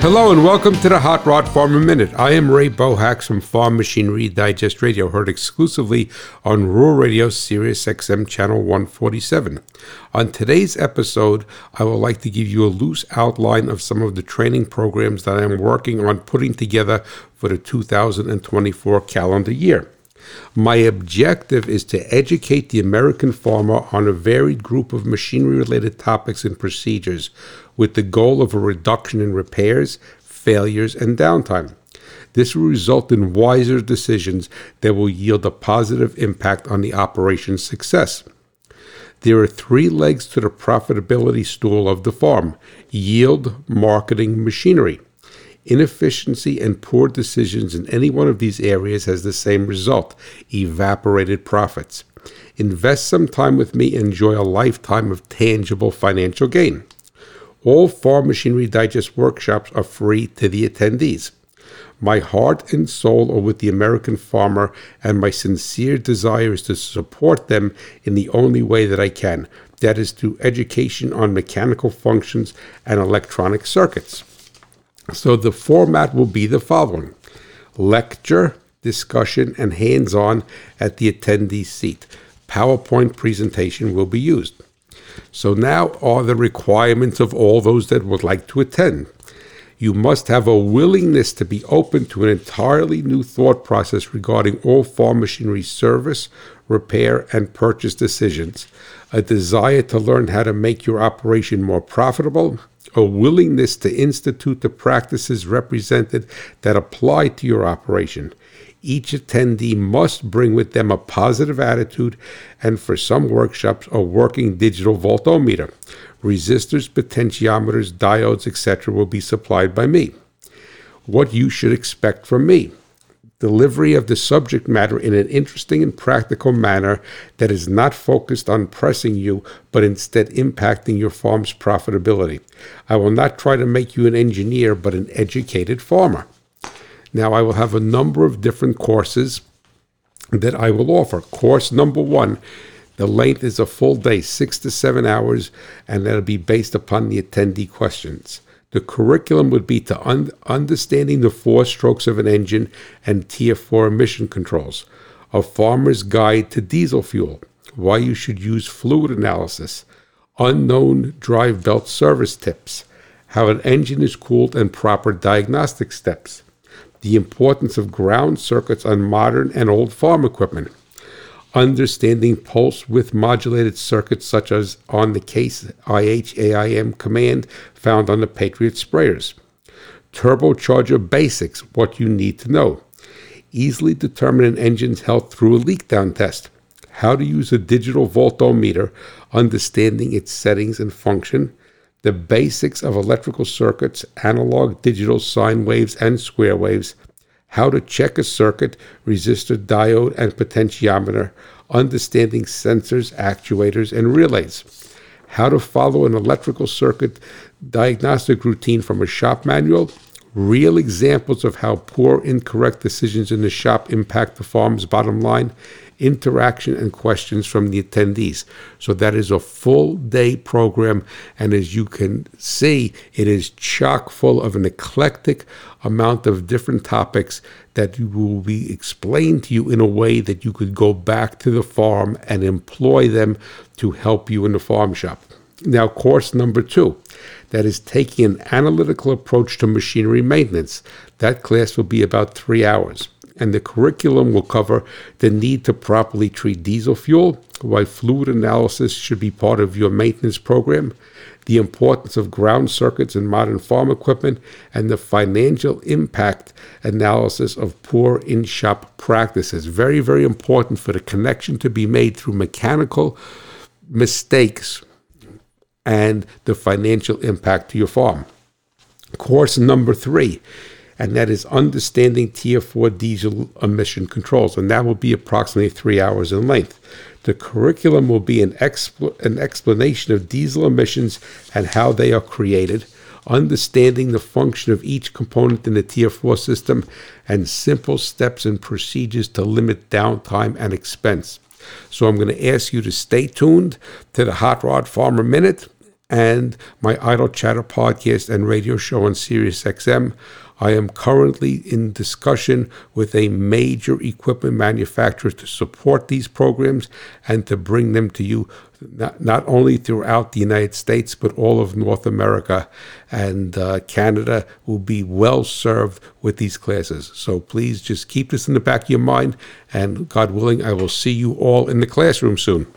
Hello and welcome to the Hot Rod Farmer Minute. I am Ray Bohacz from Farm Machinery Digest Radio, heard exclusively on Rural Radio Sirius XM Channel 147. On today's episode, I would like to give you a loose outline of some of the training programs that I am working on putting together for the 2024 calendar year. My objective is to educate the American farmer on a varied group of machinery related topics and procedures with the goal of a reduction in repairs, failures, and downtime. This will result in wiser decisions that will yield a positive impact on the operation's success. There are three legs to the profitability stool of the farm yield, marketing, machinery. Inefficiency and poor decisions in any one of these areas has the same result evaporated profits. Invest some time with me and enjoy a lifetime of tangible financial gain. All Farm Machinery Digest workshops are free to the attendees. My heart and soul are with the American farmer, and my sincere desire is to support them in the only way that I can that is, through education on mechanical functions and electronic circuits. So the format will be the following lecture, discussion, and hands on at the attendee seat. PowerPoint presentation will be used. So now are the requirements of all those that would like to attend. You must have a willingness to be open to an entirely new thought process regarding all farm machinery service, repair, and purchase decisions, a desire to learn how to make your operation more profitable, a willingness to institute the practices represented that apply to your operation. Each attendee must bring with them a positive attitude, and for some workshops, a working digital voltometer. Resistors, potentiometers, diodes, etc., will be supplied by me. What you should expect from me delivery of the subject matter in an interesting and practical manner that is not focused on pressing you, but instead impacting your farm's profitability. I will not try to make you an engineer, but an educated farmer. Now, I will have a number of different courses that I will offer. Course number one, the length is a full day, six to seven hours, and that'll be based upon the attendee questions. The curriculum would be to un- understanding the four strokes of an engine and Tier 4 emission controls, a farmer's guide to diesel fuel, why you should use fluid analysis, unknown drive belt service tips, how an engine is cooled and proper diagnostic steps, the importance of ground circuits on modern and old farm equipment, understanding pulse width modulated circuits such as on the case IHAIM command found on the Patriot sprayers. Turbocharger basics, what you need to know. Easily determine an engine's health through a leak down test. How to use a digital voltometer, understanding its settings and function. The basics of electrical circuits, analog, digital sine waves, and square waves how to check a circuit, resistor, diode, and potentiometer, understanding sensors, actuators, and relays, how to follow an electrical circuit diagnostic routine from a shop manual, real examples of how poor, incorrect decisions in the shop impact the farm's bottom line, interaction and questions from the attendees. So that is a full day program. And as you can see, it is chock full of an eclectic amount of different topics that will be explained to you in a way that you could go back to the farm and employ them to help you in the farm shop. Now, course number two, that is taking an analytical approach to machinery maintenance. That class will be about three hours and the curriculum will cover the need to properly treat diesel fuel, why fluid analysis should be part of your maintenance program, the importance of ground circuits in modern farm equipment, and the financial impact analysis of poor in shop practices. Very, very important for the connection to be made through mechanical mistakes and the financial impact to your farm. Course number three and that is understanding Tier 4 diesel emission controls, and that will be approximately three hours in length. The curriculum will be an, expl- an explanation of diesel emissions and how they are created, understanding the function of each component in the Tier 4 system, and simple steps and procedures to limit downtime and expense. So I'm going to ask you to stay tuned to the Hot Rod Farmer Minute and my Idle Chatter podcast and radio show on SiriusXM. I am currently in discussion with a major equipment manufacturer to support these programs and to bring them to you not, not only throughout the United States, but all of North America. And uh, Canada will be well served with these classes. So please just keep this in the back of your mind. And God willing, I will see you all in the classroom soon.